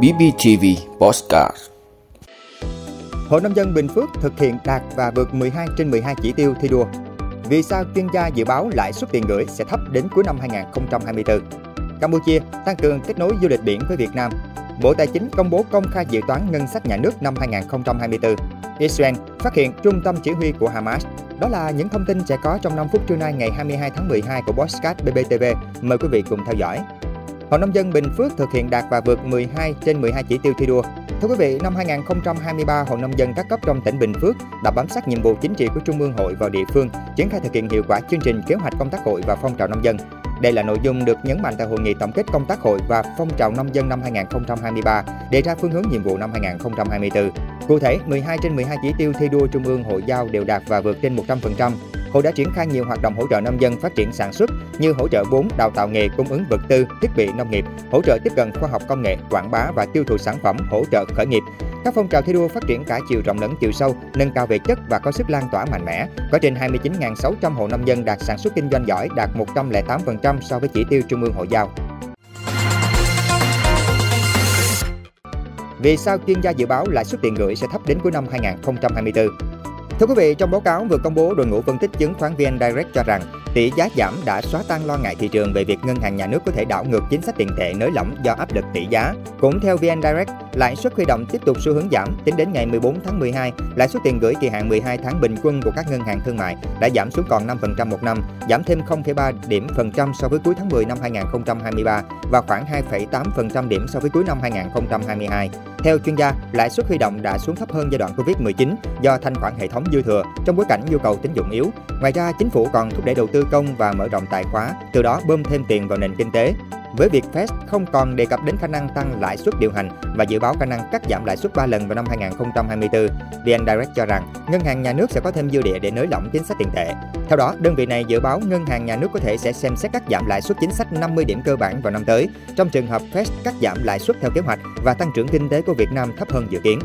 BBTV Postcard Hội Nông dân Bình Phước thực hiện đạt và vượt 12 trên 12 chỉ tiêu thi đua. Vì sao chuyên gia dự báo lãi suất tiền gửi sẽ thấp đến cuối năm 2024? Campuchia tăng cường kết nối du lịch biển với Việt Nam. Bộ Tài chính công bố công khai dự toán ngân sách nhà nước năm 2024. Israel phát hiện trung tâm chỉ huy của Hamas. Đó là những thông tin sẽ có trong 5 phút trưa nay ngày 22 tháng 12 của Postcard BBTV. Mời quý vị cùng theo dõi. Hội Nông dân Bình Phước thực hiện đạt và vượt 12 trên 12 chỉ tiêu thi đua. Thưa quý vị, năm 2023, Hội Nông dân các cấp trong tỉnh Bình Phước đã bám sát nhiệm vụ chính trị của Trung ương hội vào địa phương, triển khai thực hiện hiệu quả chương trình kế hoạch công tác hội và phong trào nông dân. Đây là nội dung được nhấn mạnh tại hội nghị tổng kết công tác hội và phong trào nông dân năm 2023, đề ra phương hướng nhiệm vụ năm 2024. Cụ thể, 12 trên 12 chỉ tiêu thi đua Trung ương hội giao đều đạt và vượt trên 100%. Hội đã triển khai nhiều hoạt động hỗ trợ nông dân phát triển sản xuất như hỗ trợ vốn, đào tạo nghề, cung ứng vật tư, thiết bị nông nghiệp, hỗ trợ tiếp cận khoa học công nghệ, quảng bá và tiêu thụ sản phẩm, hỗ trợ khởi nghiệp. Các phong trào thi đua phát triển cả chiều rộng lẫn chiều sâu, nâng cao về chất và có sức lan tỏa mạnh mẽ. Có trên 29.600 hộ nông dân đạt sản xuất kinh doanh giỏi, đạt 108% so với chỉ tiêu Trung ương hội giao. Vì sao chuyên gia dự báo lãi suất tiền gửi sẽ thấp đến cuối năm 2024? Thưa quý vị, trong báo cáo vừa công bố, đội ngũ phân tích chứng khoán VN Direct cho rằng tỷ giá giảm đã xóa tan lo ngại thị trường về việc ngân hàng nhà nước có thể đảo ngược chính sách tiền tệ nới lỏng do áp lực tỷ giá. Cũng theo VN Direct, lãi suất huy động tiếp tục xu hướng giảm. Tính đến ngày 14 tháng 12, lãi suất tiền gửi kỳ hạn 12 tháng bình quân của các ngân hàng thương mại đã giảm xuống còn 5% một năm, giảm thêm 0,3 điểm phần trăm so với cuối tháng 10 năm 2023 và khoảng 2,8% điểm so với cuối năm 2022. Theo chuyên gia, lãi suất huy động đã xuống thấp hơn giai đoạn Covid-19 do thanh khoản hệ thống dư thừa trong bối cảnh nhu cầu tín dụng yếu. Ngoài ra, chính phủ còn thúc đẩy đầu tư công và mở rộng tài khóa, từ đó bơm thêm tiền vào nền kinh tế. Với việc Fed không còn đề cập đến khả năng tăng lãi suất điều hành và dự báo khả năng cắt giảm lãi suất 3 lần vào năm 2024, VN Direct cho rằng ngân hàng nhà nước sẽ có thêm dư địa để nới lỏng chính sách tiền tệ. Theo đó, đơn vị này dự báo ngân hàng nhà nước có thể sẽ xem xét cắt giảm lãi suất chính sách 50 điểm cơ bản vào năm tới, trong trường hợp Fed cắt giảm lãi suất theo kế hoạch và tăng trưởng kinh tế của Việt Nam thấp hơn dự kiến.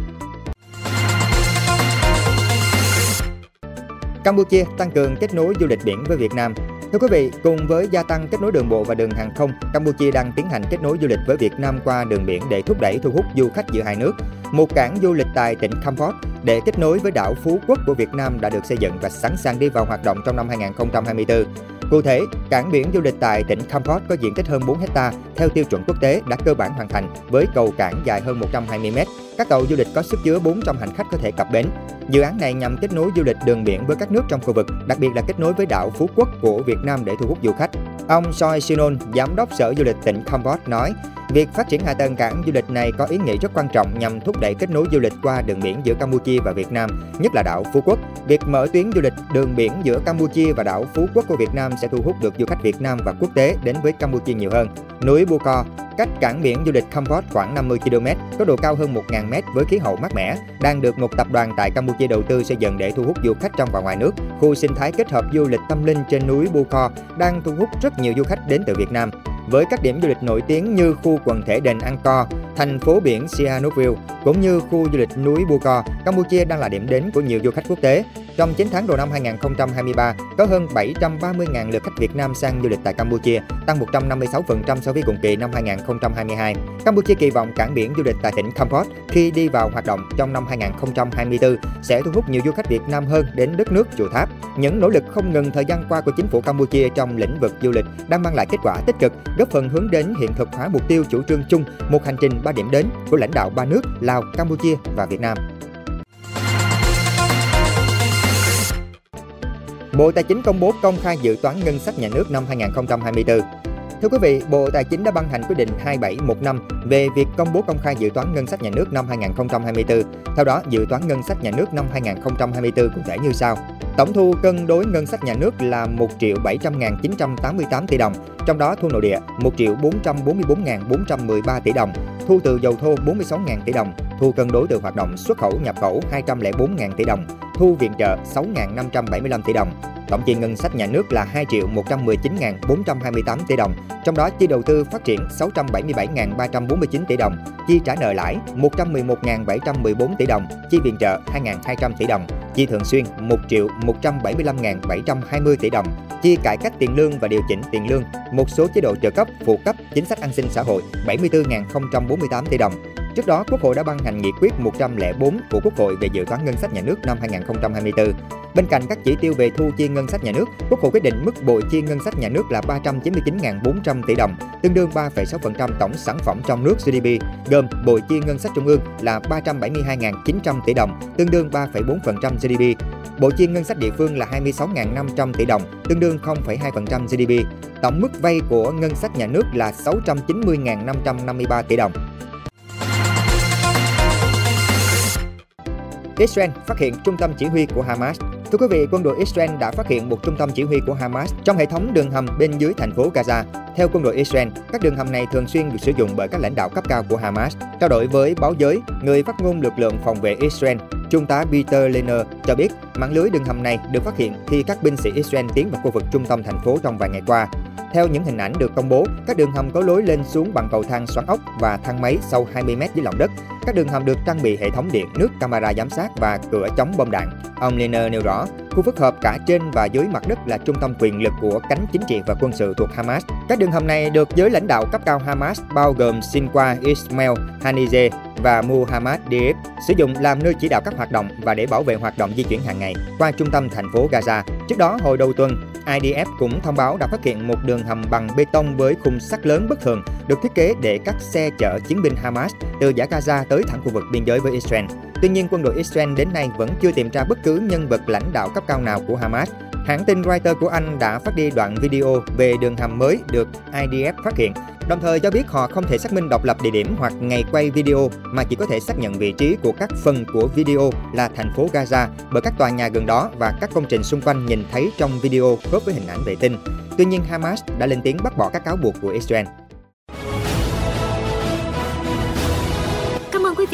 Campuchia tăng cường kết nối du lịch biển với Việt Nam. Thưa quý vị, cùng với gia tăng kết nối đường bộ và đường hàng không, Campuchia đang tiến hành kết nối du lịch với Việt Nam qua đường biển để thúc đẩy thu hút du khách giữa hai nước. Một cảng du lịch tại tỉnh Kampot để kết nối với đảo Phú Quốc của Việt Nam đã được xây dựng và sẵn sàng đi vào hoạt động trong năm 2024. Cụ thể, cảng biển du lịch tại tỉnh Kampot có diện tích hơn 4 hecta theo tiêu chuẩn quốc tế đã cơ bản hoàn thành với cầu cảng dài hơn 120 m. Các tàu du lịch có sức chứa 400 hành khách có thể cập bến. Dự án này nhằm kết nối du lịch đường biển với các nước trong khu vực, đặc biệt là kết nối với đảo Phú Quốc của Việt Nam để thu hút du khách. Ông Soi Sinon, giám đốc Sở Du lịch tỉnh Kampot nói, Việc phát triển hạ tầng cảng du lịch này có ý nghĩa rất quan trọng nhằm thúc đẩy kết nối du lịch qua đường biển giữa Campuchia và Việt Nam, nhất là đảo Phú Quốc. Việc mở tuyến du lịch đường biển giữa Campuchia và đảo Phú Quốc của Việt Nam sẽ thu hút được du khách Việt Nam và quốc tế đến với Campuchia nhiều hơn. Núi Buko, cách cảng biển du lịch Kampot khoảng 50 km, có độ cao hơn 1.000 m với khí hậu mát mẻ, đang được một tập đoàn tại Campuchia đầu tư xây dựng để thu hút du khách trong và ngoài nước. Khu sinh thái kết hợp du lịch tâm linh trên núi Buko đang thu hút rất nhiều du khách đến từ Việt Nam với các điểm du lịch nổi tiếng như khu quần thể đền Angkor, thành phố biển Sihanoukville cũng như khu du lịch núi Buko, Campuchia đang là điểm đến của nhiều du khách quốc tế. Trong 9 tháng đầu năm 2023, có hơn 730.000 lượt khách Việt Nam sang du lịch tại Campuchia, tăng 156% so với cùng kỳ năm 2022. Campuchia kỳ vọng cảng biển du lịch tại tỉnh Kampot khi đi vào hoạt động trong năm 2024 sẽ thu hút nhiều du khách Việt Nam hơn đến đất nước Chùa Tháp. Những nỗ lực không ngừng thời gian qua của chính phủ Campuchia trong lĩnh vực du lịch đang mang lại kết quả tích cực, góp phần hướng đến hiện thực hóa mục tiêu chủ trương chung một hành trình ba điểm đến của lãnh đạo ba nước Lào, Campuchia và Việt Nam. Bộ Tài chính công bố công khai dự toán ngân sách nhà nước năm 2024. Thưa quý vị, Bộ Tài chính đã ban hành quyết định 2715 về việc công bố công khai dự toán ngân sách nhà nước năm 2024. Theo đó, dự toán ngân sách nhà nước năm 2024 cụ thể như sau. Tổng thu cân đối ngân sách nhà nước là 1 triệu 700 988 tỷ đồng, trong đó thu nội địa 1 triệu 444 413 tỷ đồng, thu từ dầu thô 46.000 tỷ đồng, thu cân đối từ hoạt động xuất khẩu nhập khẩu 204.000 tỷ đồng, thu viện trợ 6.575 tỷ đồng. Tổng chi ngân sách nhà nước là 2 triệu 119.428 tỷ đồng, trong đó chi đầu tư phát triển 677.349 tỷ đồng, chi trả nợ lãi 111.714 tỷ đồng, chi viện trợ 2.200 tỷ đồng, chi thường xuyên 1 triệu 175.720 tỷ đồng, chi cải cách tiền lương và điều chỉnh tiền lương, một số chế độ trợ cấp, phụ cấp, chính sách an sinh xã hội 74.048 tỷ đồng. Trước đó, Quốc hội đã ban hành nghị quyết 104 của Quốc hội về dự toán ngân sách nhà nước năm 2024. Bên cạnh các chỉ tiêu về thu chi ngân sách nhà nước, Quốc hội quyết định mức bội chi ngân sách nhà nước là 399.400 tỷ đồng, tương đương 3,6% tổng sản phẩm trong nước GDP, gồm bội chi ngân sách trung ương là 372.900 tỷ đồng, tương đương 3,4% GDP. Bộ chi ngân sách địa phương là 26.500 tỷ đồng, tương đương 0,2% GDP. Tổng mức vay của ngân sách nhà nước là 690.553 tỷ đồng. Israel phát hiện trung tâm chỉ huy của Hamas. Thưa quý vị, quân đội Israel đã phát hiện một trung tâm chỉ huy của Hamas trong hệ thống đường hầm bên dưới thành phố Gaza. Theo quân đội Israel, các đường hầm này thường xuyên được sử dụng bởi các lãnh đạo cấp cao của Hamas. Trao đổi với báo giới, người phát ngôn lực lượng phòng vệ Israel, Trung tá Peter Lehner cho biết mạng lưới đường hầm này được phát hiện khi các binh sĩ Israel tiến vào khu vực trung tâm thành phố trong vài ngày qua. Theo những hình ảnh được công bố, các đường hầm có lối lên xuống bằng cầu thang xoắn ốc và thang máy sâu 20 m dưới lòng đất. Các đường hầm được trang bị hệ thống điện, nước, camera giám sát và cửa chống bom đạn. Ông Liner nêu rõ, khu phức hợp cả trên và dưới mặt đất là trung tâm quyền lực của cánh chính trị và quân sự thuộc Hamas. Các đường hầm này được giới lãnh đạo cấp cao Hamas bao gồm Sinqua Ismail Haniyeh và Muhammad Diab sử dụng làm nơi chỉ đạo các hoạt động và để bảo vệ hoạt động di chuyển hàng ngày qua trung tâm thành phố Gaza. Trước đó, hồi đầu tuần, IDF cũng thông báo đã phát hiện một đường hầm bằng bê tông với khung sắt lớn bất thường được thiết kế để các xe chở chiến binh Hamas từ giải Gaza tới thẳng khu vực biên giới với Israel. Tuy nhiên, quân đội Israel đến nay vẫn chưa tìm ra bất cứ nhân vật lãnh đạo cấp cao nào của Hamas. Hãng tin Reuters của Anh đã phát đi đoạn video về đường hầm mới được IDF phát hiện đồng thời cho biết họ không thể xác minh độc lập địa điểm hoặc ngày quay video, mà chỉ có thể xác nhận vị trí của các phần của video là thành phố Gaza, bởi các tòa nhà gần đó và các công trình xung quanh nhìn thấy trong video khớp với hình ảnh vệ tinh. Tuy nhiên, Hamas đã lên tiếng bác bỏ các cáo buộc của Israel.